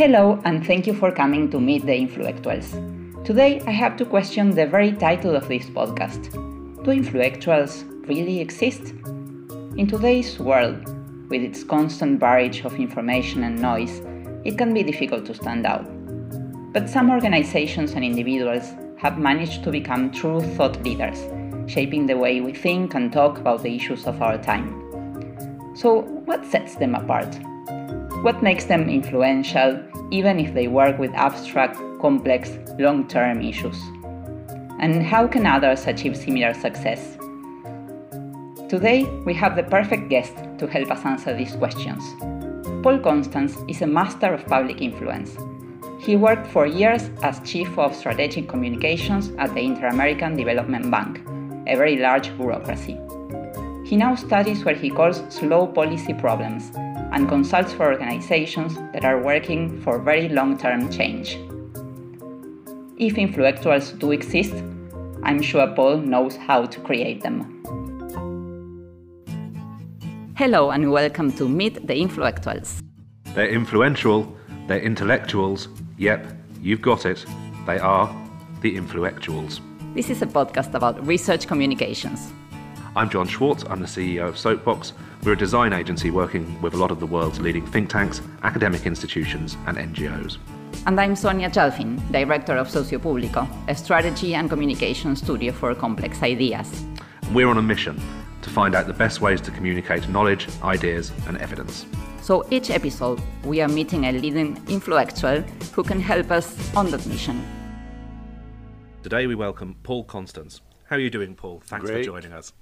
Hello, and thank you for coming to meet the Influectuals. Today, I have to question the very title of this podcast Do Influectuals really exist? In today's world, with its constant barrage of information and noise, it can be difficult to stand out. But some organizations and individuals have managed to become true thought leaders, shaping the way we think and talk about the issues of our time. So, what sets them apart? What makes them influential, even if they work with abstract, complex, long term issues? And how can others achieve similar success? Today, we have the perfect guest to help us answer these questions. Paul Constance is a master of public influence he worked for years as Chief of Strategic Communications at the Inter American Development Bank, a very large bureaucracy. He now studies what he calls slow policy problems and consults for organizations that are working for very long term change. If influectuals do exist, I'm sure Paul knows how to create them. Hello and welcome to Meet the Influectuals. They're influential, they're intellectuals, Yep, you've got it. They are the Influectuals. This is a podcast about research communications. I'm John Schwartz, I'm the CEO of Soapbox. We're a design agency working with a lot of the world's leading think tanks, academic institutions, and NGOs. And I'm Sonia Jalfin, Director of Sociopublico, a strategy and communication studio for complex ideas. We're on a mission to find out the best ways to communicate knowledge, ideas, and evidence. So each episode, we are meeting a leading influential who can help us on that mission. Today we welcome Paul Constance. How are you doing, Paul? Thanks Great. for joining us.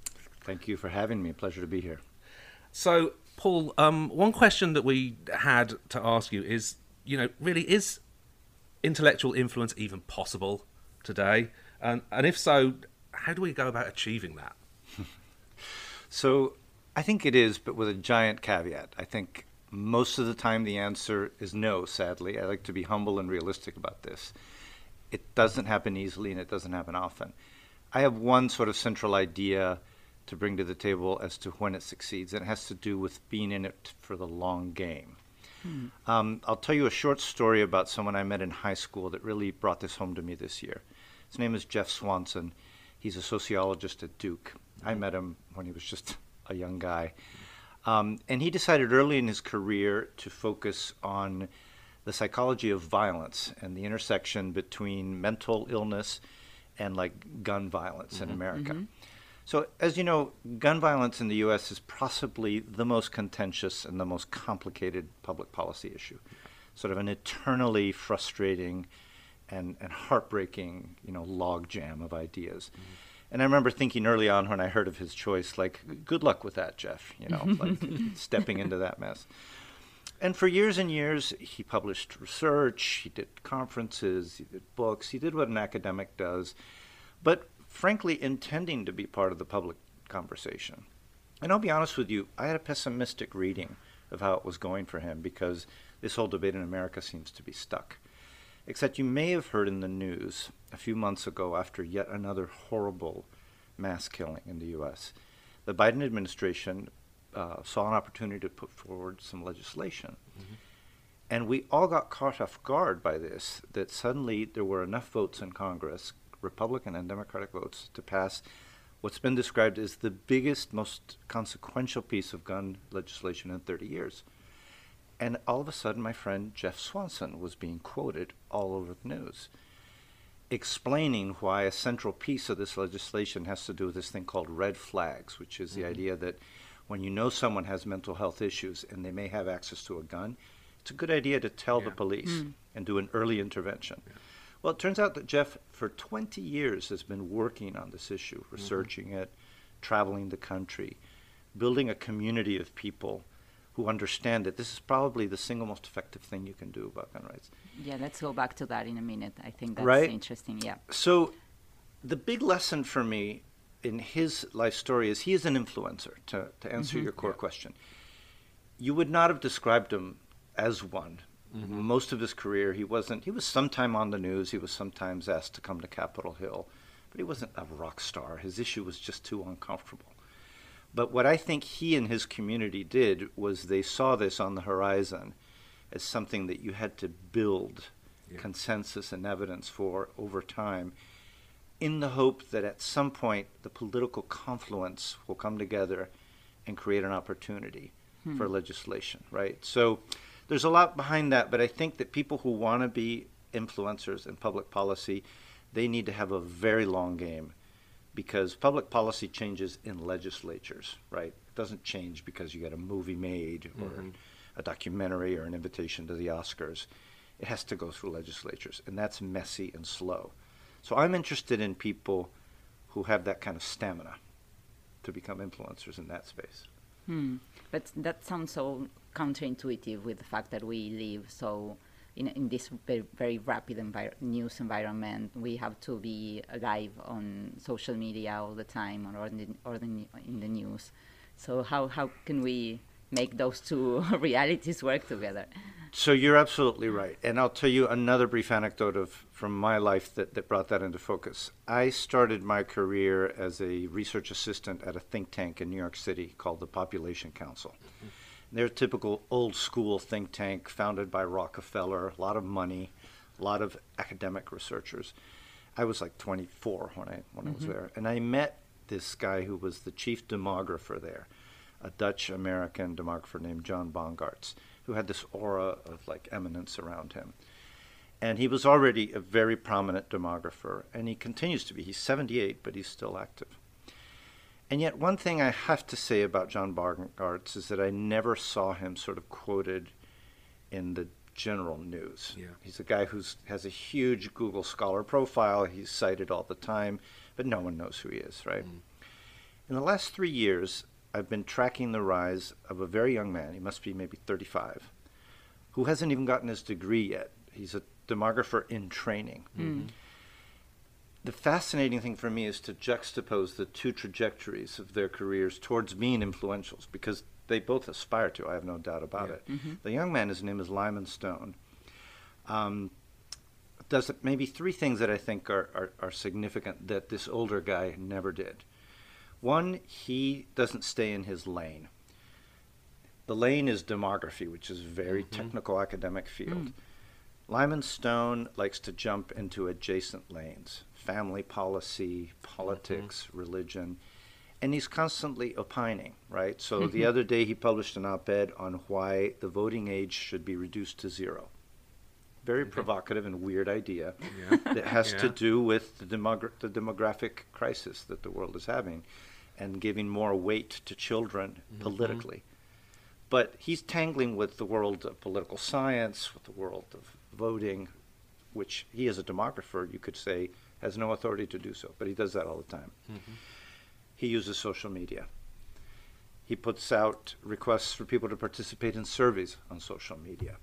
Thank you for having me. Pleasure to be here. So, Paul, um, one question that we had to ask you is, you know, really is intellectual influence even possible today? And, and if so, how do we go about achieving that? so, I think it is, but with a giant caveat. I think most of the time, the answer is no, sadly. I like to be humble and realistic about this. It doesn't happen easily and it doesn't happen often. I have one sort of central idea to bring to the table as to when it succeeds, and it has to do with being in it for the long game. Hmm. Um, I'll tell you a short story about someone I met in high school that really brought this home to me this year. His name is Jeff Swanson. He's a sociologist at Duke. I met him when he was just a young guy. Um, and he decided early in his career to focus on the psychology of violence and the intersection between mental illness and like gun violence mm-hmm. in America. Mm-hmm. So, as you know, gun violence in the U.S. is possibly the most contentious and the most complicated public policy issue. Sort of an eternally frustrating and, and heartbreaking, you know, logjam of ideas. Mm-hmm. And I remember thinking early on when I heard of his choice, like, good luck with that, Jeff, you know, like stepping into that mess. And for years and years, he published research, he did conferences, he did books, he did what an academic does, but frankly, intending to be part of the public conversation. And I'll be honest with you, I had a pessimistic reading of how it was going for him because this whole debate in America seems to be stuck. Except you may have heard in the news a few months ago after yet another horrible mass killing in the U.S. The Biden administration uh, saw an opportunity to put forward some legislation. Mm-hmm. And we all got caught off guard by this that suddenly there were enough votes in Congress, Republican and Democratic votes, to pass what's been described as the biggest, most consequential piece of gun legislation in 30 years. And all of a sudden, my friend Jeff Swanson was being quoted all over the news, explaining why a central piece of this legislation has to do with this thing called red flags, which is mm-hmm. the idea that when you know someone has mental health issues and they may have access to a gun, it's a good idea to tell yeah. the police mm. and do an early intervention. Yeah. Well, it turns out that Jeff, for 20 years, has been working on this issue, mm-hmm. researching mm-hmm. it, traveling the country, building a community of people who understand that this is probably the single most effective thing you can do about gun rights. Yeah, let's go back to that in a minute. I think that's right? interesting. Yeah. So, the big lesson for me in his life story is he is an influencer, to, to answer mm-hmm. your core yeah. question. You would not have described him as one. Mm-hmm. Most of his career, he wasn't, he was sometime on the news, he was sometimes asked to come to Capitol Hill, but he wasn't a rock star. His issue was just too uncomfortable. But what I think he and his community did was they saw this on the horizon as something that you had to build Yeah. consensus and evidence for over time in the hope that at some point the political confluence will come together and create an opportunity for legislation, right? So there's a lot behind that, but I think that people who want to be influencers in public policy, they need to have a very long game because public policy changes in legislatures, right? It doesn't change because you get a movie made or a documentary or an invitation to the Oscars. It has to go through legislatures, and that's messy and slow. So I'm interested in people who have that kind of stamina to become influencers in that space. Hmm. But that sounds so counterintuitive with the fact that we live so in, in this very, very rapid envir- news environment. We have to be alive on social media all the time or, in the, or the, in the news. So how, how can we make those two realities work together? So you're absolutely right. And I'll tell you another brief anecdote of from my life that, that brought that into focus. I started my career as a research assistant at a think tank in New York City called the Population Council. They're a typical old school think tank founded by Rockefeller, a lot of money, a lot of academic researchers. I was like 24 when I when I was mm-hmm. there, and I met this guy who was the chief demographer there, a Dutch American demographer named John Bongaarts, who had this aura of like eminence around him. And he was already a very prominent demographer, and he continues to be. He's 78, but he's still active. And yet, one thing I have to say about John Bongaarts is that I never saw him sort of quoted in the general news. Yeah. He's a guy who has a huge Google Scholar profile. He's cited all the time, but no one knows who he is, right? Mm. In the last three years, I've been tracking the rise of a very young man, he must be maybe 35, who hasn't even gotten his degree yet. He's a demographer in training. Hmm. Mm-hmm. The fascinating thing for me is to juxtapose the two trajectories of their careers towards being influentials because they both aspire to, I have no doubt about Yeah. it. Mm-hmm. The young man, his name is Lyman Stone, um, does maybe three things that I think are, are, are significant that this older guy never did. One, he doesn't stay in his lane. The lane is demography, which is a very mm-hmm. technical academic field. Mm. Lyman Stone likes to jump into adjacent lanes family policy, politics, mm-hmm. religion, and he's constantly opining, right? So the mm-hmm. other day he published an op ed on why the voting age should be reduced to zero. Very provocative and weird idea Yeah. that has to do with the, demogra- the demographic crisis that the world is having and giving more weight to children mm-hmm. politically. But he's tangling with the world of political science, with the world of voting, which he, as a demographer, you could say, has no authority to do so. But he does that all the time. Mm-hmm. He uses social media. He puts out requests for people to participate in surveys on social media.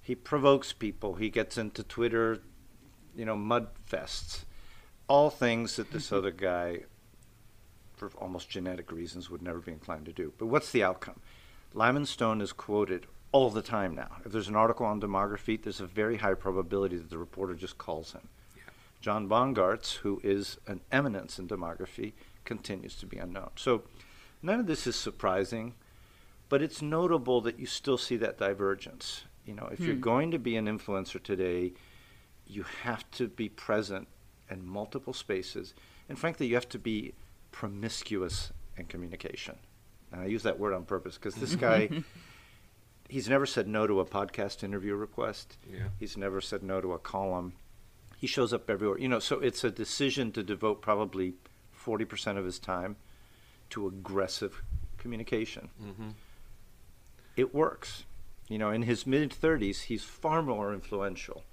He provokes people. He gets into Twitter, you know, mud fests. All things that this other guy, for almost genetic reasons, would never be inclined to do. But what's the outcome? Lyman Stone is quoted all the time now. If there's an article on demography, there's a very high probability that the reporter just calls him. John Bongaarts, who is an eminence in demography, continues to be unknown. So none of this is surprising, but it's notable that you still see that divergence. You know, if you're hmm. going to be an influencer today, you have to be present in multiple spaces, and frankly, you have to be promiscuous in communication. And I use that word on purpose because this guy, he's never said no to a podcast interview request. Yeah. He's never said no to a column. He shows up everywhere. You know, so it's a decision to devote probably 40% of his time to aggressive communication. Mm-hmm. It works. You know, in his mid 30s, he's far more influential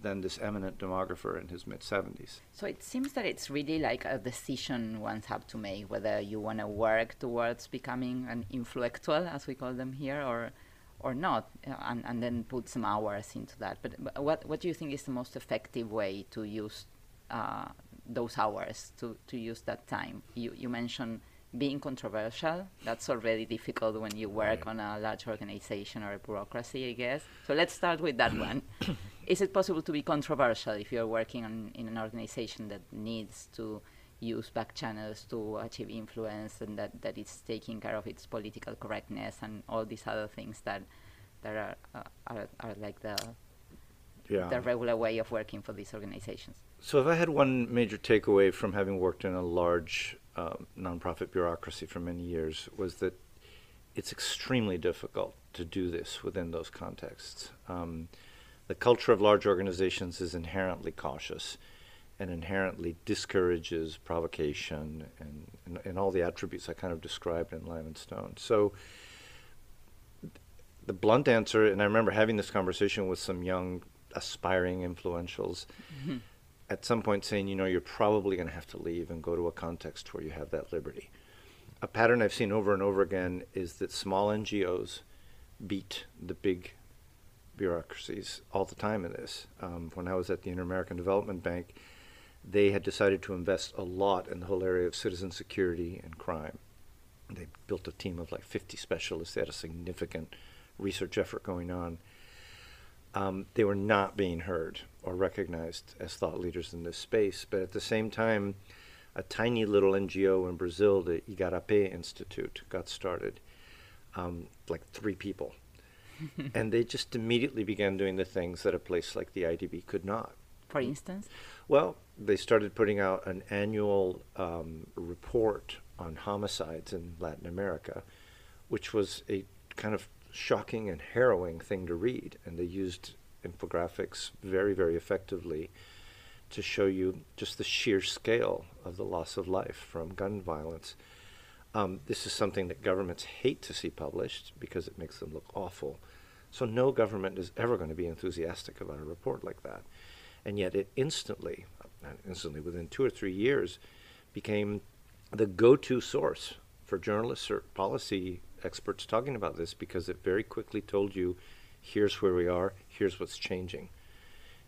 than this eminent demographer in his mid 70s. So it seems that it's really like a decision ones have to make whether you want to work towards becoming an influential, as we call them here, or or not, uh, and, and then put some hours into that. But, but what what do you think is the most effective way to use uh, those hours to, to use that time? You you mentioned being controversial. That's already difficult when you work on a large organization or a bureaucracy, I guess. So let's start with that one. Is it possible to be controversial if you're working on, in an organization that needs to use back channels to achieve influence and that, that it's taking care of its political correctness and all these other things that that are, uh, are, are like the, Yeah. the regular way of working for these organizations. So, if I had one major takeaway from having worked in a large um, nonprofit bureaucracy for many years, was that it's extremely difficult to do this within those contexts. Um, the culture of large organizations is inherently cautious and inherently discourages provocation and, and, and all the attributes I kind of described in Lyman Stone. So, the blunt answer, and I remember having this conversation with some young aspiring influentials at some point saying, you know, you're probably going to have to leave and go to a context where you have that liberty. A pattern I've seen over and over again is that small NGOs beat the big bureaucracies all the time in this. Um, when I was at the Inter American Development Bank, they had decided to invest a lot in the whole area of citizen security and crime. They built a team of like 50 specialists. They had a significant research effort going on. Um, they were not being heard or recognized as thought leaders in this space. But at the same time, a tiny little NGO in Brazil, the Igarapé Institute, got started. Um, like three people. and they just immediately began doing the things that a place like the IDB could not. For instance? Well, they started putting out an annual um, report on homicides in Latin America, which was a kind of shocking and harrowing thing to read. And they used infographics very, very effectively to show you just the sheer scale of the loss of life from gun violence. Um, this is something that governments hate to see published because it makes them look awful. So no government is ever going to be enthusiastic about a report like that. And yet it instantly, instantly, within two or three years, became the go-to source for journalists or policy experts talking about this because it very quickly told you, here's where we are, here's what's changing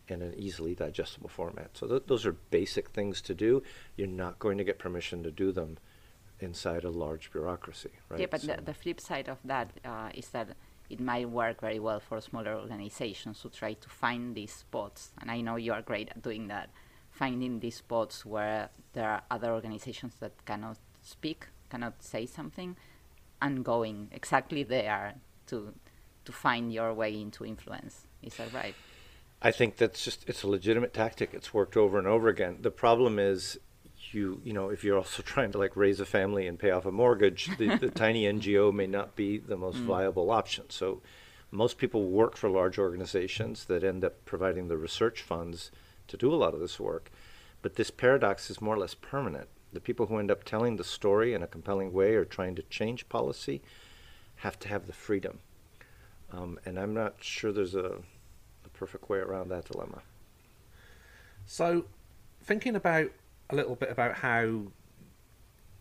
in an easily digestible format. So th- those are basic things to do. You're not going to get permission to do them inside a large bureaucracy, right? Yeah, but So- the, the flip side of that uh, is that it might work very well for smaller organizations to try to find these spots. And I know you are great at doing that, finding these spots where there are other organizations that cannot speak, cannot say something, and going exactly there to to find your way into influence. Is that right? I think that's just it's a legitimate tactic. It's worked over and over again. The problem is you you know if you're also trying to like raise a family and pay off a mortgage, the, the tiny NGO may not be the most mm. viable option. So most people work for large organizations that end up providing the research funds to do a lot of this work. But this paradox is more or less permanent. The people who end up telling the story in a compelling way or trying to change policy have to have the freedom. Um, and I'm not sure there's a, a perfect way around that dilemma. So, thinking about a little bit about how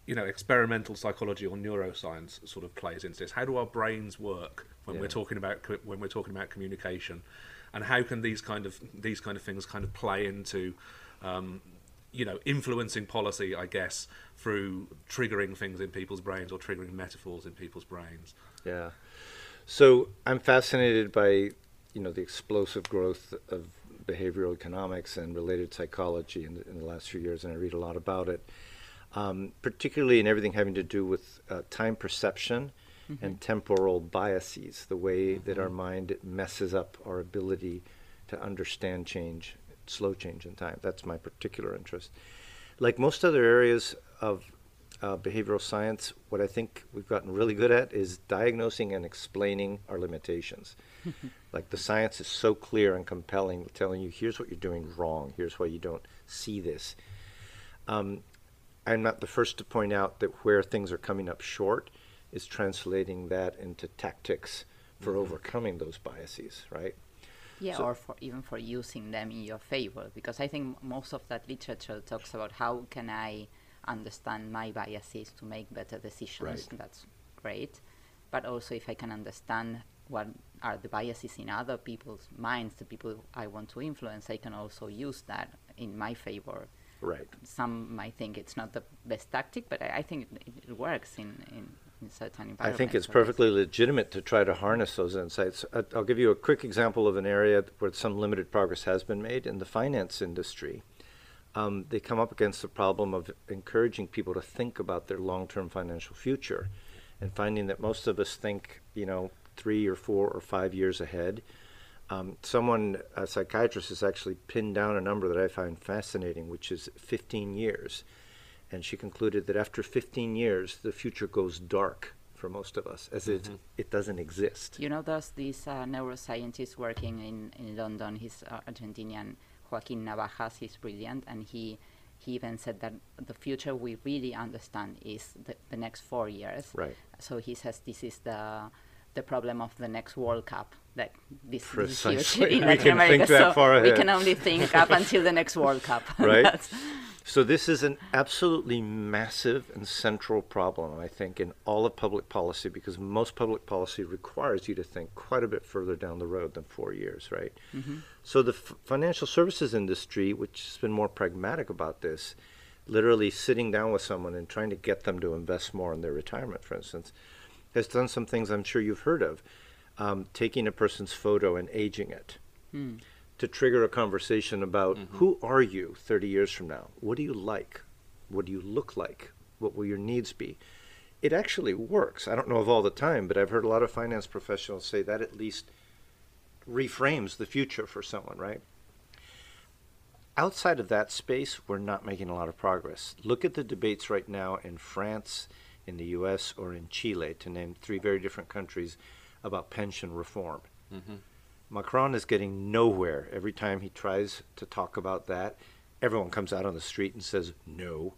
you know experimental psychology or neuroscience sort of plays into this. How do our brains work when Yeah. we're talking about when we're talking about communication, and how can these kind of these kind of things kind of play into um, you know influencing policy, I guess, through triggering things in people's brains or triggering metaphors in people's brains. Yeah. So I'm fascinated by, you know, the explosive growth of behavioral economics and related psychology in the, in the last few years, and I read a lot about it, um, particularly in everything having to do with uh, time perception and temporal biases, the way that our mind messes up our ability to understand change, slow change in time. That's my particular interest. Like most other areas of uh, behavioral science, what I think we've gotten really good at is diagnosing and explaining our limitations. like the science is so clear and compelling, telling you here's what you're doing wrong, here's why you don't see this. Um, I'm not the first to point out that where things are coming up short is translating that into tactics for overcoming those biases, right? Yeah, So- or for even for using them in your favor, because I think most of that literature talks about how can I understand my biases to make better decisions. Right. That's great, but also if I can understand what are the biases in other people's minds, the people I want to influence, I can also use that in my favor. Right. Some might think it's not the best tactic, but I, I think it, it works in, in, I think it's so perfectly legitimate to try to harness those insights. I- I'll give you a quick example of an area where some limited progress has been made in the finance industry. Um, they come up against the problem of encouraging people to think about their long-term financial future, and finding that most of us think, you know, three or four or five years ahead. Um, someone, a psychiatrist, has actually pinned down a number that I find fascinating, which is 15 years. And she concluded that after 15 years, the future goes dark for most of us, as mm-hmm. it, it doesn't exist. You know, there's this uh, neuroscientist working in, in London, he's uh, Argentinian, Joaquin Navajas, he's brilliant, and he he even said that the future we really understand is the, the next four years. Right. So he says this is the the problem of the next World Cup. That this, Precisely. this huge in we Latin can America. Think that so far ahead. we can only think up until the next World Cup. Right. So this is an absolutely massive and central problem, I think, in all of public policy because most public policy requires you to think quite a bit further down the road than four years, right? Mm-hmm. So the f- financial services industry, which has been more pragmatic about this, literally sitting down with someone and trying to get them to invest more in their retirement, for instance, has done some things I'm sure you've heard of, um, taking a person's photo and aging it. Mm to trigger a conversation about mm-hmm. who are you 30 years from now? What do you like? What do you look like? What will your needs be? It actually works. I don't know of all the time, but I've heard a lot of finance professionals say that at least reframes the future for someone, right? Outside of that space, we're not making a lot of progress. Look at the debates right now in France, in the US, or in Chile, to name three very different countries, about pension reform. Mm-hmm Macron is getting nowhere. Every time he tries to talk about that, everyone comes out on the street and says no.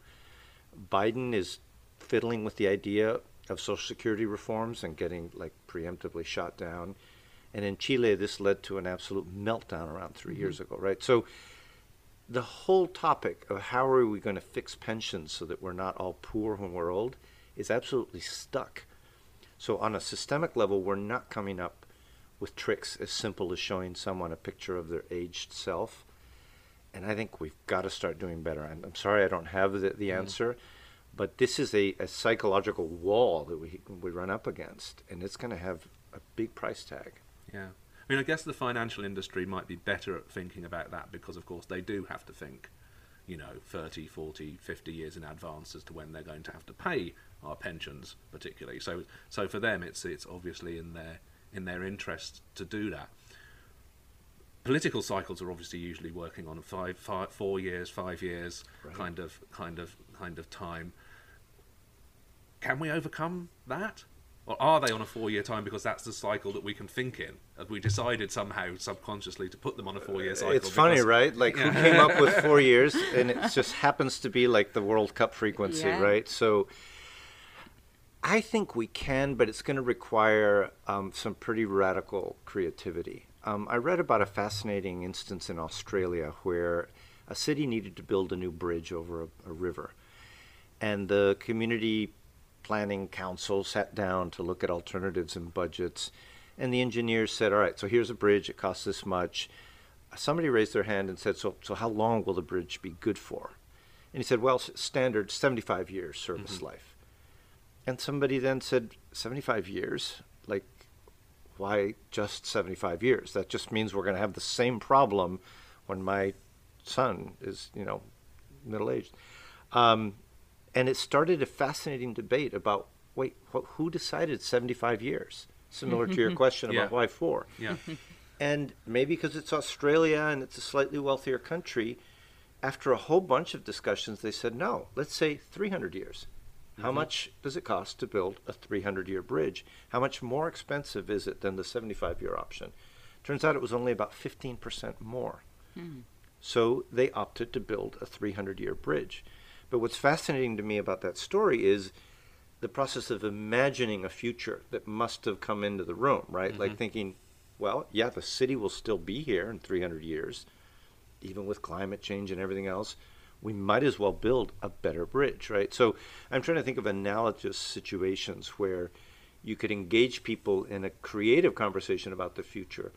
Biden is fiddling with the idea of Social Security reforms and getting like preemptively shot down. And in Chile, this led to an absolute meltdown around 3 mm-hmm. years ago, right? So the whole topic of how are we going to fix pensions so that we're not all poor when we're old is absolutely stuck. So on a systemic level, we're not coming up with tricks as simple as showing someone a picture of their aged self. And I think we've got to start doing better. I'm, I'm sorry I don't have the, the mm answer, but this is a, a psychological wall that we, we run up against, and it's going to have a big price tag. Yeah. I mean, I guess the financial industry might be better at thinking about that because, of course, they do have to think, you know, 30, 40, 50 years in advance as to when they're going to have to pay our pensions, particularly. So, so for them, it's it's obviously in their in their interest to do that. Political cycles are obviously usually working on five, five four years, five years right. kind of kind of kind of time. Can we overcome that? Or are they on a four year time because that's the cycle that we can think in? Have we decided somehow subconsciously to put them on a four year uh, cycle? It's funny, right? Like yeah. who came up with four years and it just happens to be like the World Cup frequency, yeah. right? So I think we can, but it's going to require um, some pretty radical creativity. Um, I read about a fascinating instance in Australia where a city needed to build a new bridge over a, a river. And the community planning council sat down to look at alternatives and budgets. And the engineers said, All right, so here's a bridge, it costs this much. Somebody raised their hand and said, So, so how long will the bridge be good for? And he said, Well, standard 75 years service mm-hmm. life. And somebody then said, 75 years? Like, why just 75 years? That just means we're going to have the same problem when my son is, you know, middle aged. Um, and it started a fascinating debate about wait, wh- who decided 75 years? Similar to your question about yeah. why four. Yeah. and maybe because it's Australia and it's a slightly wealthier country, after a whole bunch of discussions, they said, no, let's say 300 years. Mm-hmm. How much does it cost to build a 300 year bridge? How much more expensive is it than the 75 year option? Turns out it was only about 15% more. Mm. So they opted to build a 300 year bridge. But what's fascinating to me about that story is the process of imagining a future that must have come into the room, right? Mm-hmm. Like thinking, well, yeah, the city will still be here in 300 years, even with climate change and everything else we might as well build a better bridge, right? So I'm trying to think of analogous situations where you could engage people in a creative conversation about the future,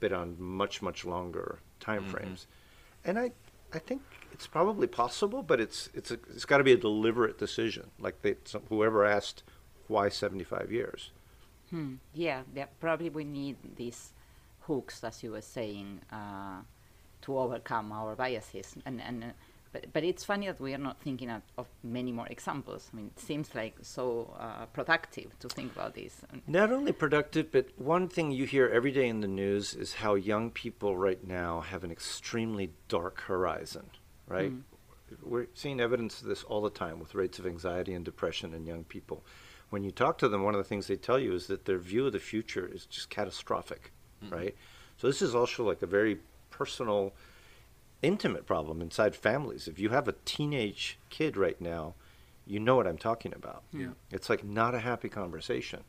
but on much much longer time mm-hmm. frames. And I I think it's probably possible, but it's it's a, it's got to be a deliberate decision. Like they, some, whoever asked why 75 years. Hmm. Yeah, yeah, probably we need these hooks, as you were saying, uh, to overcome our biases and and but, but it's funny that we are not thinking of, of many more examples. I mean, it seems like so uh, productive to think about this. Not only productive, but one thing you hear every day in the news is how young people right now have an extremely dark horizon, right? Mm. We're seeing evidence of this all the time with rates of anxiety and depression in young people. When you talk to them, one of the things they tell you is that their view of the future is just catastrophic, mm-hmm. right? So this is also like a very personal intimate problem inside families. If you have a teenage kid right now, you know what I'm talking about. Yeah. It's like not a happy conversation.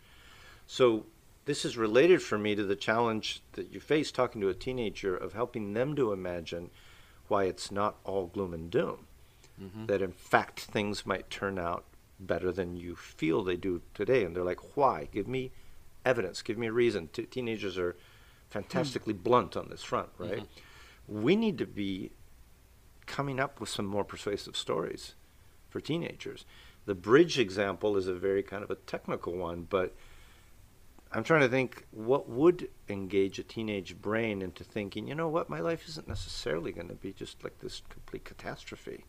So this is related for me to the challenge that you face talking to a teenager of helping them to imagine why it's not all gloom and doom. Mm-hmm. That in fact things might turn out better than you feel they do today. And they're like, why? Give me evidence. Give me a reason. T- teenagers are fantastically mm. blunt on this front, right? Mm-hmm we need to be coming up with some more persuasive stories for teenagers. The bridge example is a very kind of a technical one, but I'm trying to think what would engage a teenage brain into thinking, you know what, my life isn't necessarily going to be just like this complete catastrophe.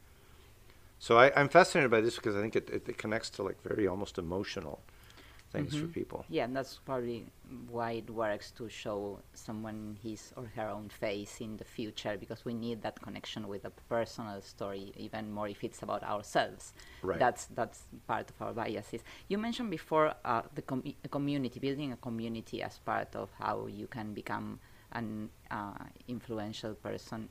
So I, am fascinated by this because I think it, it, it connects to like very almost emotional things mm-hmm. for people. Yeah, and that's probably why it works to show someone his or her own face in the future because we need that connection with a personal story, even more if it's about ourselves. Right. That's that's part of our biases. You mentioned before uh, the, com- community, building a community as part of how you can become an uh, influential person.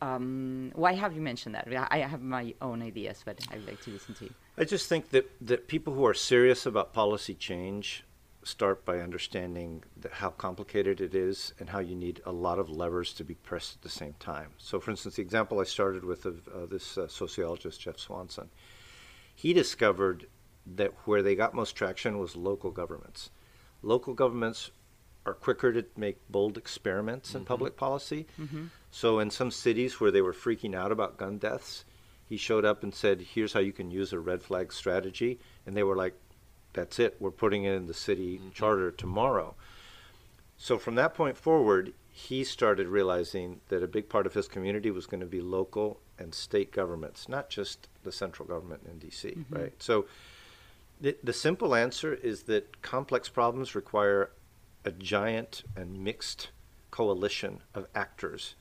Um, why have you mentioned that? I have my own ideas, but I'd like to listen to you. I just think that, that people who are serious about policy change start by understanding how complicated it is and how you need a lot of levers to be pressed at the same time. So, for instance, the example I started with of uh, this uh, sociologist, Jeff Swanson, he discovered that where they got most traction was local governments. Local governments are quicker to make bold experiments mm-hmm. in public policy. Mm-hmm. So, in some cities where they were freaking out about gun deaths, he showed up and said, "Here's how you can use a red flag strategy," and they were like, "That's it. We're putting it in the city mm-hmm. charter tomorrow." So from that point forward, he started realizing that a big part of his community was going to be local and state governments, not just the central government in D.C. Mm-hmm. Right. So the, the simple answer is that complex problems require a giant and mixed coalition of actors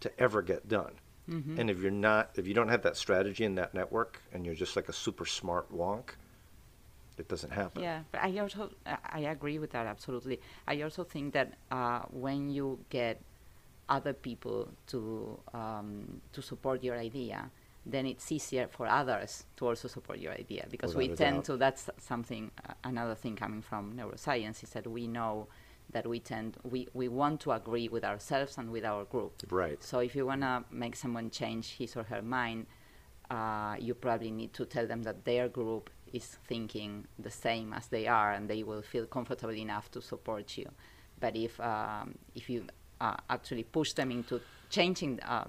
to ever get done. Mm-hmm. And if you're not, if you don't have that strategy in that network, and you're just like a super smart wonk, it doesn't happen. Yeah, but I also I agree with that absolutely. I also think that uh, when you get other people to um, to support your idea, then it's easier for others to also support your idea because Without we tend to. That's something. Uh, another thing coming from neuroscience is that we know that we tend we, we want to agree with ourselves and with our group. Right. So if you want to make someone change his or her mind, uh, you probably need to tell them that their group is thinking the same as they are, and they will feel comfortable enough to support you. But if um, if you uh, actually push them into changing uh,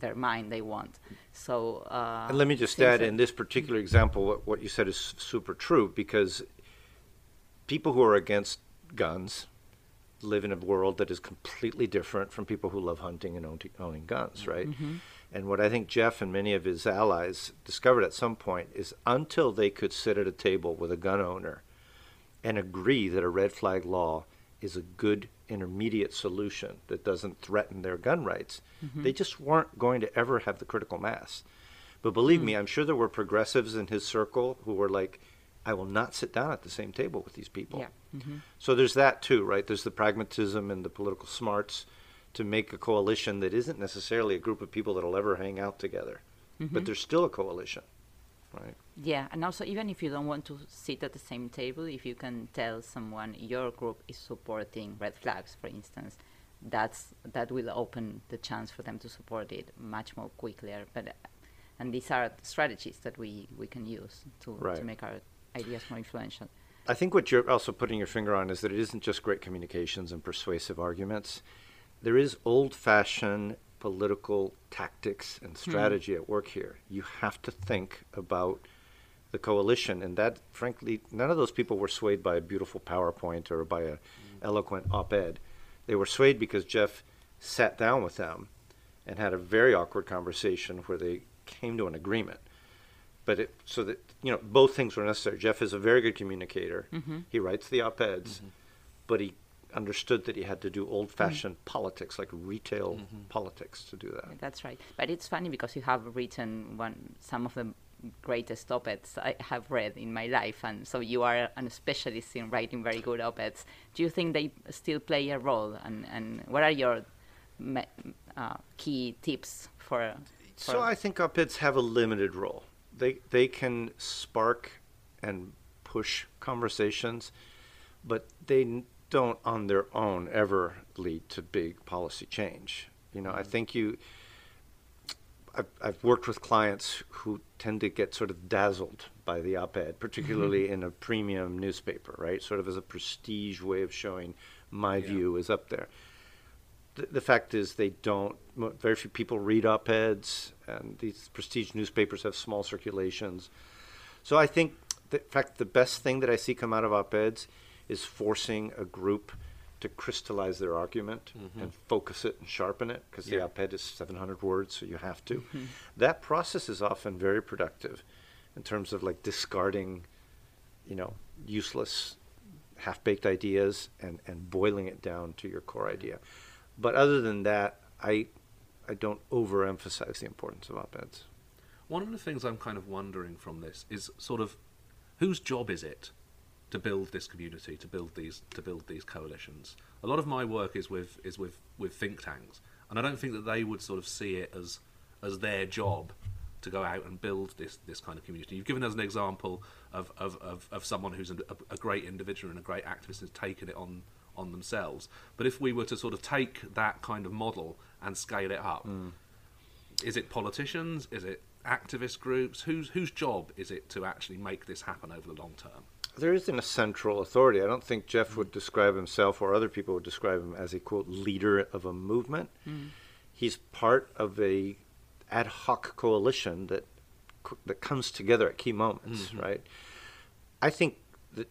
their mind, they want. So. Uh, and let me just add, in this particular example, what, what you said is super true because people who are against guns live in a world that is completely different from people who love hunting and own, owning guns, right? Mm-hmm. And what I think Jeff and many of his allies discovered at some point is until they could sit at a table with a gun owner and agree that a red flag law is a good intermediate solution that doesn't threaten their gun rights, mm-hmm. they just weren't going to ever have the critical mass. But believe mm-hmm. me, I'm sure there were progressives in his circle who were like, I will not sit down at the same table with these people. Yeah. Mm-hmm. So there's that too, right? There's the pragmatism and the political smarts to make a coalition that isn't necessarily a group of people that'll ever hang out together, mm-hmm. but there's still a coalition, right? Yeah, and also even if you don't want to sit at the same table, if you can tell someone your group is supporting red flags, for instance, that's that will open the chance for them to support it much more quickly. But uh, and these are strategies that we, we can use to, right. to make our ideas more influential. I think what you're also putting your finger on is that it isn't just great communications and persuasive arguments. There is old fashioned political tactics and hmm. strategy mm. at work here. You have to think about the coalition, and that, frankly, none of those people were swayed by a beautiful PowerPoint or by an mm. eloquent op ed. They were swayed because Jeff sat down with them and had a very awkward conversation where they came to an agreement. But it, so that, you know, both things were necessary. Jeff is a very good communicator. He writes the op eds, but he understood that he had to do old fashioned politics, like retail politics, to do that. That's right. But it's funny because you have written one some of the greatest op-eds I have read in my life, and so you are an specialist in writing very good op-eds. Do you think they still play a role, and, and what are your uh, key tips for? for So I think op-eds have a limited role. They they can spark and push conversations, but they don't on their own ever lead to big policy change. You know, I mm-hmm. think you. I've, I've worked with clients who tend to get sort of dazzled by the op-ed, mm-hmm. particularly in a premium newspaper, right? Sort of as a prestige way of showing my view is up there the, the fact is they don't very few people read op-eds and these prestige newspapers have small circulations so i think that, in fact the best thing that i see come out of op-eds is forcing a group to crystallize their argument mm-hmm. and focus it and sharpen it because the op-ed is 700 words so you have to. Mm-hmm. That process is often very productive in terms of like discarding you know useless half-baked ideas and, and boiling it down to your core idea. But other than that, I I don't overemphasize the importance of op-eds. One of the things I'm kind of wondering from this is sort of whose job is it to build this community, to build these to build these coalitions. A lot of my work is with is with, with think tanks, and I don't think that they would sort of see it as as their job to go out and build this this kind of community. You've given us an example of of, of, of someone who's a, a great individual and a great activist and has taken it on on themselves. But if we were to sort of take that kind of model and scale it up, hmm. is it politicians? Is it activist groups? Whose whose job is it to actually make this happen over the long term? There isn't a central authority. I don't think Jeff would mm. describe himself or other people would describe him as a quote leader of a movement. Mm. He's part of a ad hoc coalition that that comes together at key moments, mm-hmm. right? I think that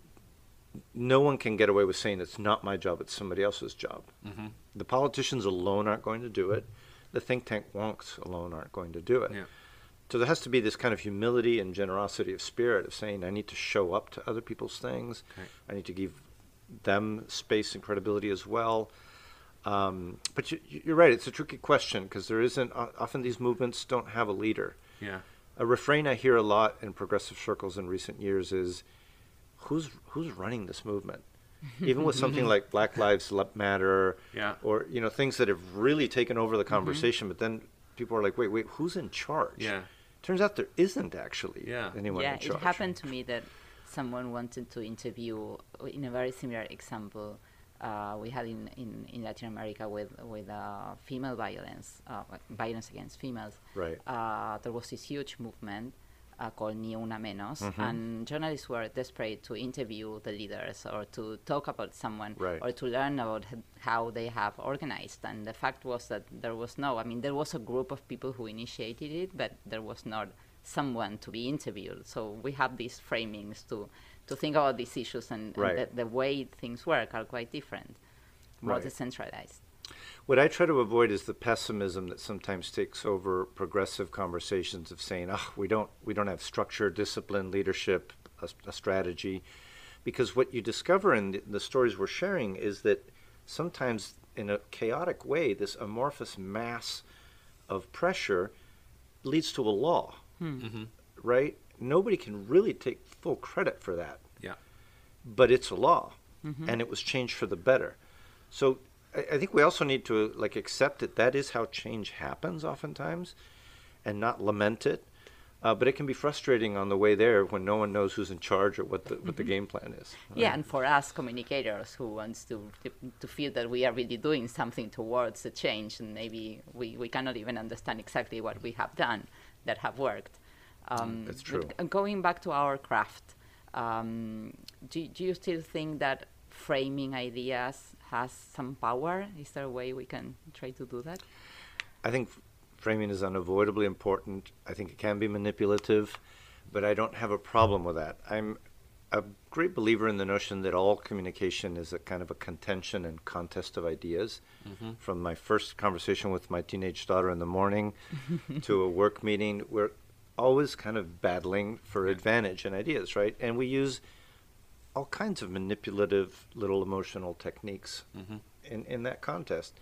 no one can get away with saying it's not my job; it's somebody else's job. Mm-hmm. The politicians alone aren't going to do it. The think tank wonks alone aren't going to do it. Yeah. So there has to be this kind of humility and generosity of spirit of saying, I need to show up to other people's things. I need to give them space and credibility as well. Um, but you, you're right; it's a tricky question because there isn't. o- Often these movements don't have a leader. Yeah. A refrain I hear a lot in progressive circles in recent years is, "Who's who's running this movement?" Even with something like Black Lives Matter, Yeah. or you know things that have really taken over the conversation, but then people are like, "Wait, wait, who's in charge?" Yeah. Turns out there isn't actually Yeah. anyone yeah, in charge. Yeah, it happened to me that someone wanted to interview in a very similar example uh, we had in, in, in Latin America with with uh, female violence, uh, violence against females. Right. Uh, there was this huge movement uh, called Ni Una Menos, Mm-hmm. and journalists were desperate to interview the leaders or to talk about someone Right. or to learn about h- how they have organized. And the fact was that there was no, I mean, there was a group of people who initiated it, but there was not someone to be interviewed. So we have these framings to, to think about these issues, and, Right. and the, the way things work are quite different, more Right. decentralized. What I try to avoid is the pessimism that sometimes takes over progressive conversations of saying, "Ah, we don't we don't have structure, discipline, leadership, a, a strategy," because what you discover in the, the stories we're sharing is that sometimes, in a chaotic way, this amorphous mass of pressure leads to a law, right? Nobody can really take full credit for that. Yeah. but it's a law, and it was changed for the better. So I, I think we also need to like accept that that is how change happens oftentimes, and not lament it. Uh, but it can be frustrating on the way there when no one knows who's in charge or what the what the game plan is. Yeah, and for us communicators who wants to to feel that we are really doing something towards the change, and maybe we, we cannot even understand exactly what we have done that have worked. Um, That's true. g- going back to our craft, um, do, do you still think that framing ideas has some power? Is there a way we can try to do that? I think framing is unavoidably important. I think it can be manipulative, but I don't have a problem with that. I'm a great believer in the notion that all communication is a kind of a contention and contest of ideas. Mm-hmm. From my first conversation with my teenage daughter in the morning to a work meeting, we're always kind of battling for advantage and ideas, right? And we use all kinds of manipulative little emotional techniques mm-hmm. in, in that contest.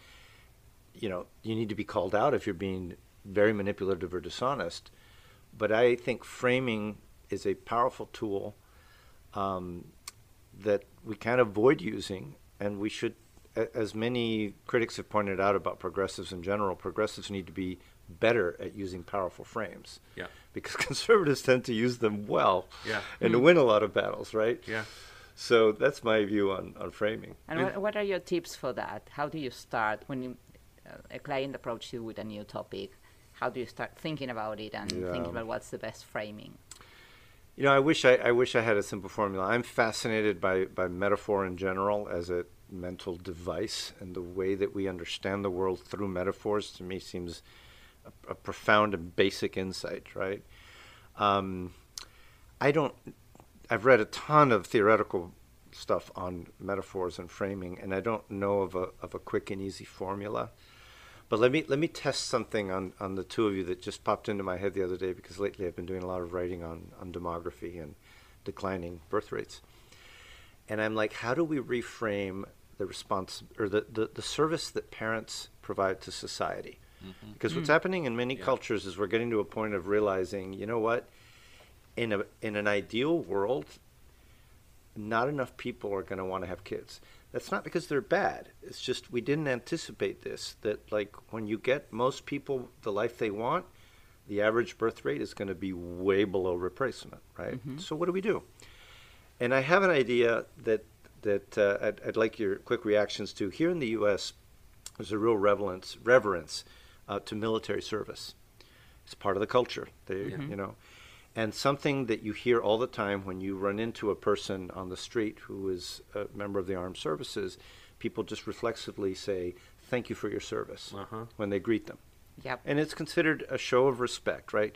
You know, you need to be called out if you're being very manipulative or dishonest. But I think framing is a powerful tool um, that we can't avoid using, and we should, as many critics have pointed out about progressives in general, progressives need to be better at using powerful frames. Yeah. Because conservatives tend to use them well. Yeah. And to hmm. win a lot of battles, right? Yeah. So that's my view on, on framing. And what, what are your tips for that? How do you start when you, uh, a client approaches you with a new topic? How do you start thinking about it and yeah. thinking about what's the best framing? You know, I wish I, I wish I had a simple formula. I'm fascinated by, by metaphor in general as a mental device, and the way that we understand the world through metaphors to me seems a, a profound and basic insight. Right? Um, I don't. I've read a ton of theoretical stuff on metaphors and framing, and I don't know of a of a quick and easy formula. But let me let me test something on, on the two of you that just popped into my head the other day because lately I've been doing a lot of writing on, on demography and declining birth rates. And I'm like, how do we reframe the response or the, the, the service that parents provide to society? Mm-hmm. Because what's happening in many yeah. cultures is we're getting to a point of realizing, you know what? In a in an ideal world, not enough people are going to want to have kids. That's not because they're bad. It's just we didn't anticipate this. That like when you get most people the life they want, the average birth rate is going to be way below replacement, right? Mm-hmm. So what do we do? And I have an idea that that uh, I'd, I'd, like your quick reactions to. Here in the U.S., there's a real reverence reverence uh, to military service. It's part of the culture. They, mm-hmm. you know, and something that you hear all the time when you run into a person on the street who is a member of the armed services, people just reflexively say, Thank you for your service uh-huh. when they greet them. Yep. And it's considered a show of respect, right?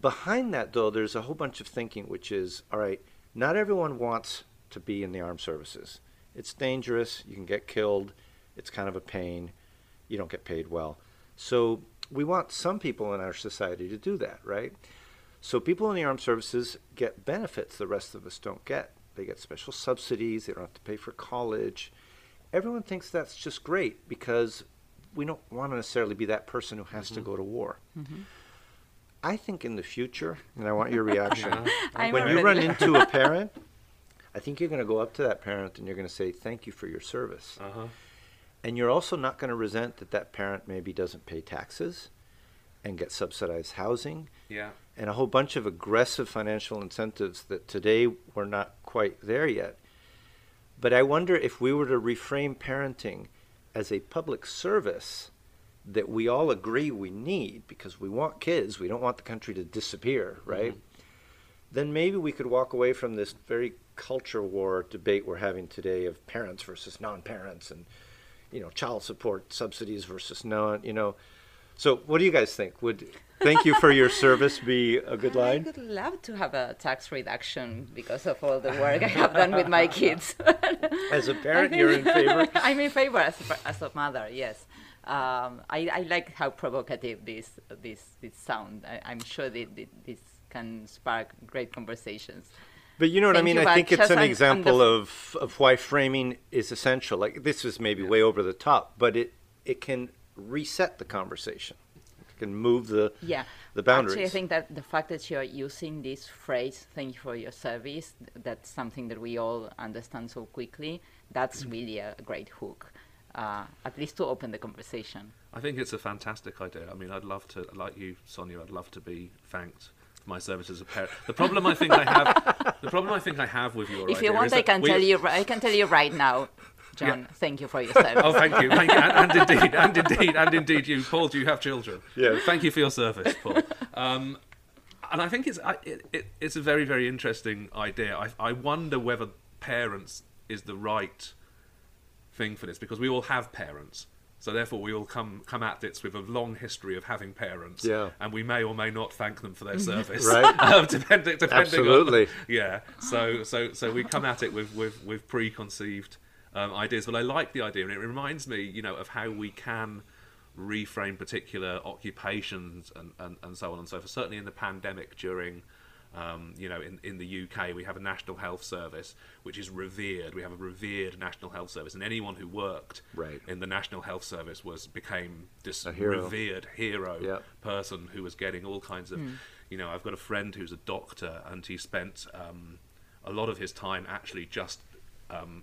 Behind that, though, there's a whole bunch of thinking, which is all right, not everyone wants to be in the armed services. It's dangerous, you can get killed, it's kind of a pain, you don't get paid well. So we want some people in our society to do that, right? So people in the armed services get benefits the rest of us don't get. They get special subsidies, they don't have to pay for college. Everyone thinks that's just great because we don't want to necessarily be that person who has mm-hmm. to go to war. Mm-hmm. I think in the future, and I want your reaction, when you run into a parent, I think you're going to go up to that parent and you're going to say, Thank you for your service. Uh-huh. And you're also not going to resent that that parent maybe doesn't pay taxes and get subsidized housing. Yeah and a whole bunch of aggressive financial incentives that today we're not quite there yet. But I wonder if we were to reframe parenting as a public service that we all agree we need because we want kids, we don't want the country to disappear, right? Mm-hmm. Then maybe we could walk away from this very culture war debate we're having today of parents versus non-parents and you know child support subsidies versus non, you know. So what do you guys think? Would thank you for your service be a good line? I would love to have a tax reduction because of all the work I have done with my kids. as a parent, you're in favor? I'm in favor as a, as a mother, yes. Um, I, I, like how provocative this this this sound. I, am sure that this can spark great conversations. But you know what Thank I mean? I think it's an example of, of why framing is essential. Like this is maybe yeah. way over the top, but it it can reset the conversation It can move the yeah the boundaries. Actually, I think that the fact that you're using this phrase "thank you for your service" that's something that we all understand so quickly. That's mm. really a great hook, uh, at least to open the conversation. I think it's a fantastic idea. I mean, I'd love to, like you, Sonia. I'd love to be thanked for my service as a parent. The problem I think I have, the problem I think I have with your if you want, I can tell you. I can tell you right now. John, yeah. thank you for your service. oh, thank you, thank you. And, and, indeed, and indeed, and indeed, you, Paul. Do you have children? Yeah. Thank you for your service, Paul. Um, and I think it's it, it, it's a very very interesting idea. I, I wonder whether parents is the right thing for this because we all have parents So therefore, we all come come at this with a long history of having parents, Yeah. and we may or may not thank them for their service, Right. um, depending, depending Absolutely. on yeah. So so so we come at it with with with preconceived um, ideas, but I like the idea, and it reminds me, you know, of how we can reframe particular occupations and, and, and so on and so forth. Certainly in the pandemic during um, you know, in, in the UK, we have a National Health Service which is revered. We have a revered National Health Service, and anyone who worked Right. in the National Health Service was became this A hero. revered hero Yep. person who was getting all kinds of. You know, I've got a friend who's a doctor, and he spent um, a lot of his time actually just um,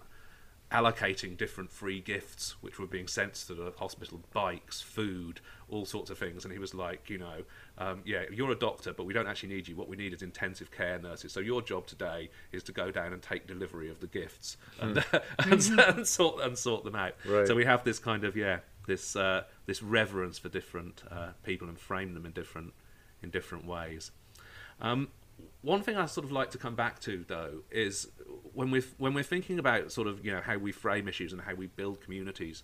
allocating different free gifts which were being sent to the hospital bikes food all sorts of things. And he was like you know um, yeah you're a doctor but we don't actually need you. What we need is intensive care nurses. So your job today is to go down and take delivery of the gifts and, and, and sort and sort them out. Right. so we have this kind of yeah this uh, this reverence for different uh, people and frame them in different in different ways. Um, one thing I sort of like to come back to though is when we're when we're thinking about sort of you know how we frame issues and how we build communities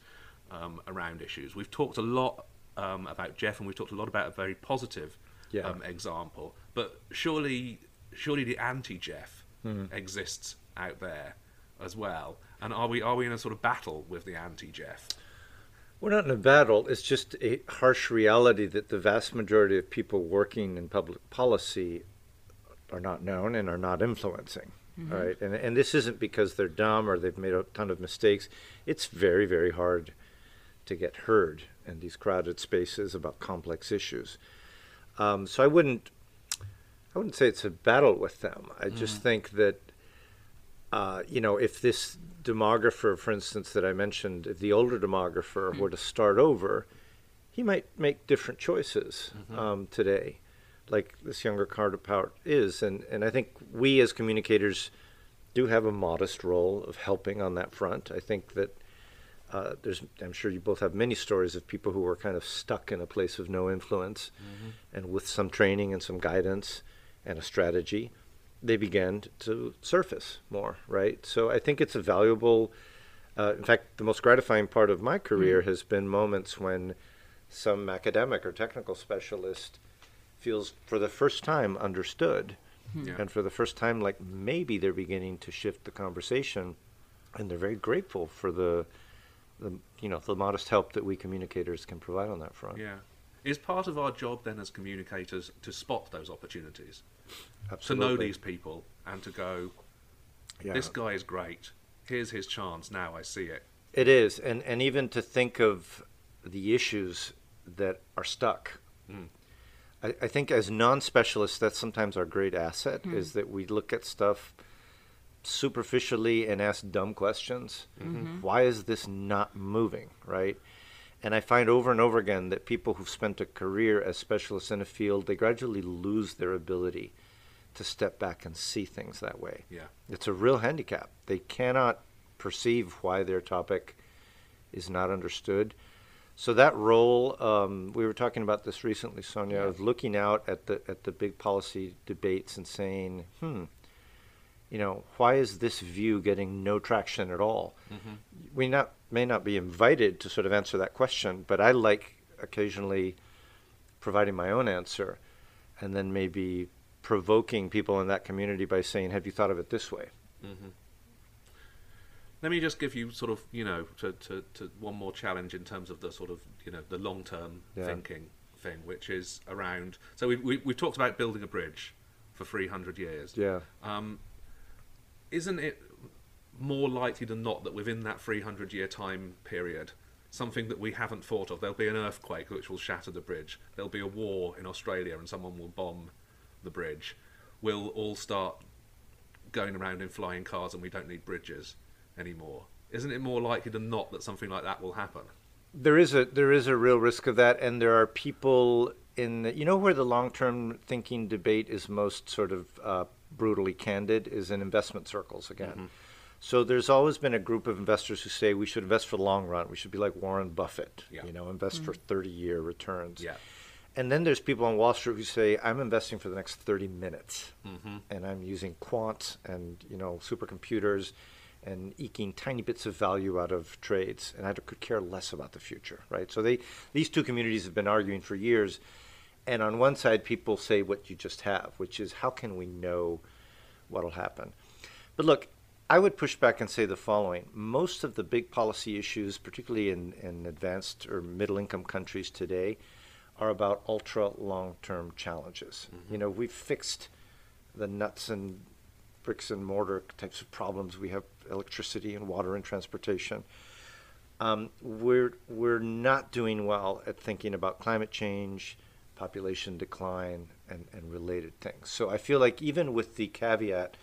um, around issues. We've talked a lot um, about Jeff and we've talked a lot about a very positive Yeah. um, example, but surely surely the anti-Jeff exists out there as well. And are we are we in a sort of battle with the anti-Jeff? We're not in a battle. It's just a harsh reality that the vast majority of people working in public policy are not known and are not influencing. all Right, and and this isn't because they're dumb or they've made a ton of mistakes. It's very very hard to get heard in these crowded spaces about complex issues. Um, so I wouldn't I wouldn't say it's a battle with them. I just think that uh, you know, if this demographer, for instance, that I mentioned, if the older demographer were to start over, he might make different choices um, today, like this younger counterpart is. And, and I think we as communicators do have a modest role of helping on that front. I think that uh, there's, I'm sure you both have many stories of people who were kind of stuck in a place of no influence, and with some training and some guidance and a strategy, they began to surface more, right? So I think it's a valuable. Uh, in fact, the most gratifying part of my career has been moments when some academic or technical specialist feels for the first time understood, Yeah. and for the first time, like maybe they're beginning to shift the conversation, and they're very grateful for the, the you know, the modest help that we communicators can provide on that front. Yeah. Is part of our job then as communicators to spot those opportunities, to know these people, and to go, Yeah. this guy is great. Here's his chance. Now I see it. It is, and and even to think of the issues that are stuck. Mm. I, I think as non-specialists, that's sometimes our great asset hmm. is that we look at stuff superficially and ask dumb questions. Mm-hmm. Mm-hmm. Why is this not moving? Right. And I find over and over again that people who've spent a career as specialists in a field, they gradually lose their ability to step back and see things that way. Yeah. It's a real handicap. They cannot perceive why their topic is not understood. So that role, um, we were talking about this recently, Sonia, of looking out at the at the big policy debates and saying, hmm, you know, why is this view getting no traction at all? We not may not be invited to sort of answer that question, but I like occasionally providing my own answer, and then maybe provoking people in that community by saying, "Have you thought of it this way?" Let me just give you sort of, you know, to, to, to one more challenge in terms of the sort of, you know, the long term Yeah. thinking thing, which is around. So we, we, we've talked about building a bridge for 300 years. Yeah. Um, isn't it more likely than not that within that 300 year time period, something that we haven't thought of, there'll be an earthquake which will shatter the bridge, there'll be a war in Australia and someone will bomb the bridge, we'll all start going around in flying cars and we don't need bridges anymore? Isn't it more likely than not that something like that will happen? There is a there is a real risk of that, and there are people in the, you know where the long term thinking debate is most sort of uh, brutally candid is in investment circles again. Mm-hmm. So there's always been a group of investors who say we should invest for the long run. We should be like Warren Buffett, Yeah. you know, invest for mm-hmm. 30 year returns. Yeah. And then there's people on Wall Street who say I'm investing for the next 30 minutes, mm-hmm. and I'm using quant and you know supercomputers, and eking tiny bits of value out of trades, and I could care less about the future, right? So they, these two communities have been arguing for years, and on one side, people say what you just have, which is how can we know what'll happen? But look, I would push back and say the following: most of the big policy issues, particularly in, in advanced or middle-income countries today, are about ultra long-term challenges. Mm-hmm. You know, we've fixed the nuts and bricks and mortar types of problems. We have electricity and water and transportation. Um, we're we're not doing well at thinking about climate change, population decline, and, and related things. So I feel like even with the caveat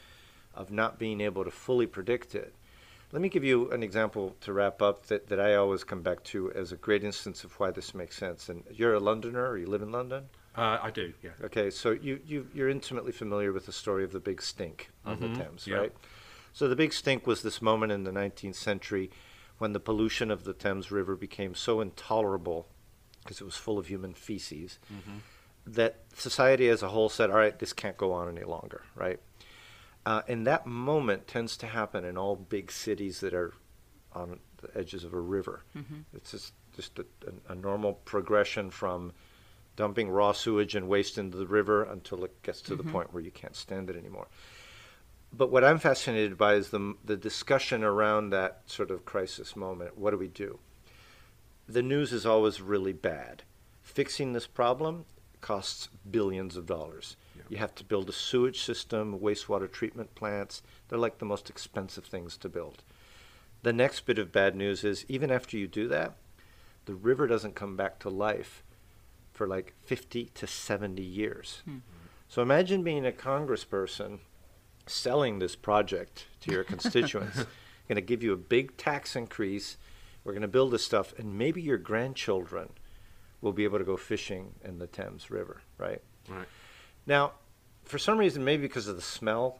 of not being able to fully predict it, let me give you an example to wrap up that, that I always come back to as a great instance of why this makes sense. And you're a Londoner, or you live in London? Uh, I do, yeah. Okay, so you, you, you're intimately familiar with the story of the Big Stink on Mhm, the Thames, yeah. right? So the Big Stink was this moment in the 19th century when the pollution of the Thames River became so intolerable because it was full of human feces mm-hmm. that society as a whole said, all right, this can't go on any longer, right? Uh, and that moment tends to happen in all big cities that are on the edges of a river. Mm-hmm. It's just, just a, a, a normal progression from dumping raw sewage and waste into the river until it gets to the mm-hmm. point where you can't stand it anymore. But what I'm fascinated by is the, the discussion around that sort of crisis moment. What do we do? The news is always really bad. Fixing this problem costs billions of dollars. Yeah. You have to build a sewage system, wastewater treatment plants. They're like the most expensive things to build. The next bit of bad news is even after you do that, the river doesn't come back to life for like 50 to 70 years. Hmm. So imagine being a congressperson selling this project to your constituents. going to give you a big tax increase. We're going to build this stuff, and maybe your grandchildren will be able to go fishing in the Thames River, right? Right. Now, for some reason, maybe because of the smell,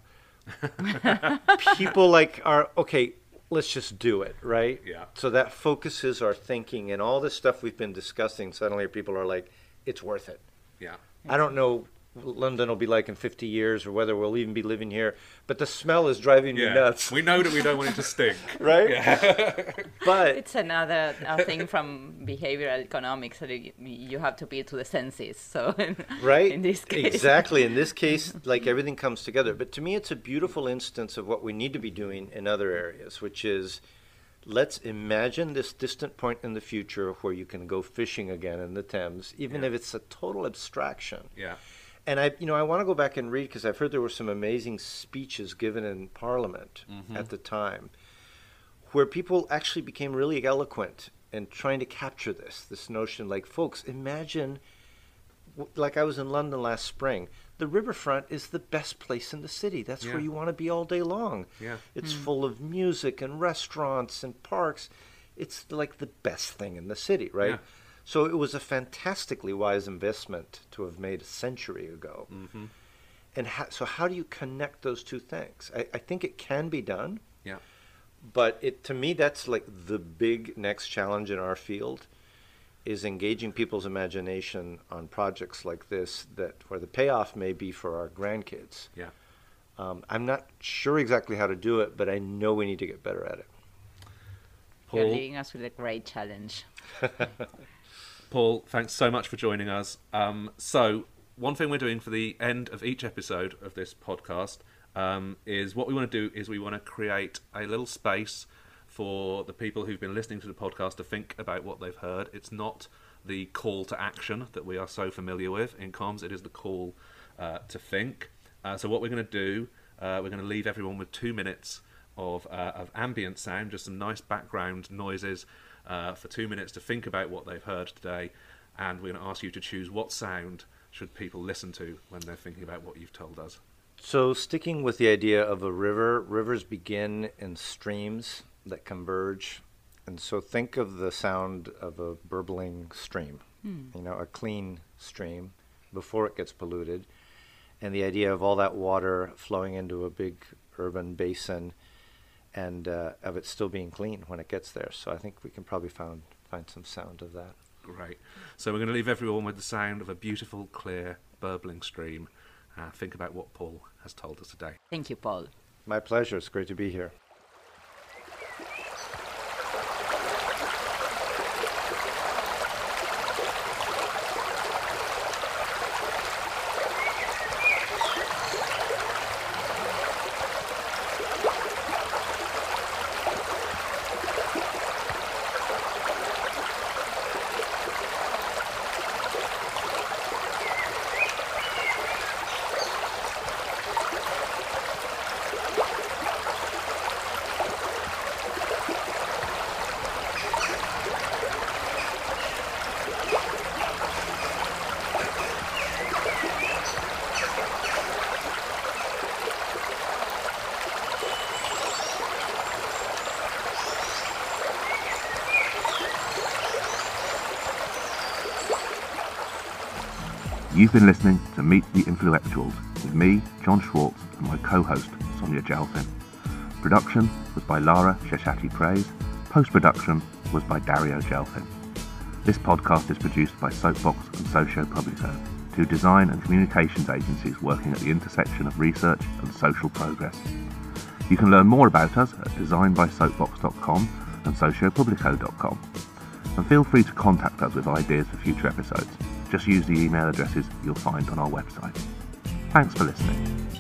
people like are okay. Let's just do it, right? Yeah. So that focuses our thinking, and all this stuff we've been discussing. Suddenly, people are like, "It's worth it." Yeah. I don't know London will be like in 50 years, or whether we'll even be living here, but the smell is driving me nuts, We know that we don't want it to stink. right? Yeah. But It's another thing from behavioral economics that you, you have to be to the senses. So, right in this case, exactly in this case like everything comes together but to me it's a beautiful instance of what we need to be doing in other areas which is let's imagine this distant point in the future where you can go fishing again in the thames even Yeah. if it's a total abstraction Yeah. And i you know i want to go back and read because i've heard there were some amazing speeches given in parliament mm-hmm. at the time where people actually became really eloquent in trying to capture this this notion like folks imagine like I was in London last spring. The riverfront is the best place in the city. That's where you want to be all day long. Yeah. It's hmm. full of music and restaurants and parks. It's like the best thing in the city, right? Yeah. So it was a fantastically wise investment to have made a century ago. Mm-hmm. And ho- so, how do you connect those two things? I, I think it can be done, Yeah. but it to me that's like the big next challenge in our field is engaging people's imagination on projects like this that where the payoff may be for our grandkids. Yeah. Um, I'm not sure exactly how to do it, but I know we need to get better at it. you're Paul, leaving us with a great challenge. Paul, thanks so much for joining us. Um, so, one thing we're doing for the end of each episode of this podcast um, is what we want to do is we want to create a little space for the people who've been listening to the podcast to think about what they've heard. It's not the call to action that we are so familiar with in comms. It is the call uh, to think. Uh, so, what we're going to do, uh, we're going to leave everyone with two minutes of, uh, of ambient sound, just some nice background noises uh, for two minutes to think about what they've heard today. And we're going to ask you to choose what sound should people listen to when they're thinking about what you've told us. So, sticking with the idea of a river, rivers begin in streams that converge. And so, think of the sound of a burbling stream, you know, a clean stream before it gets polluted. And the idea of all that water flowing into a big urban basin and uh, of it still being clean when it gets there. So, I think we can probably find, find some sound of that. Great. So we're going to leave everyone with the sound of a beautiful, clear, burbling stream. Uh, think about what Paul has told us today. Thank you, Paul. My pleasure. It's great to be here. You've been listening to Meet the Influectuals with me, John Schwartz, and my co-host, Sonia Jalfin. Production was by Lara Sheshati Praise. Post-production was by Dario Gelfin. This podcast is produced by Soapbox and Sociopúblico, two design and communications agencies working at the intersection of research and social progress. You can learn more about us at designbysoapbox.com and sociopublico.com. And feel free to contact us with ideas for future episodes. Just use the email addresses you'll find on our website. Thanks for listening.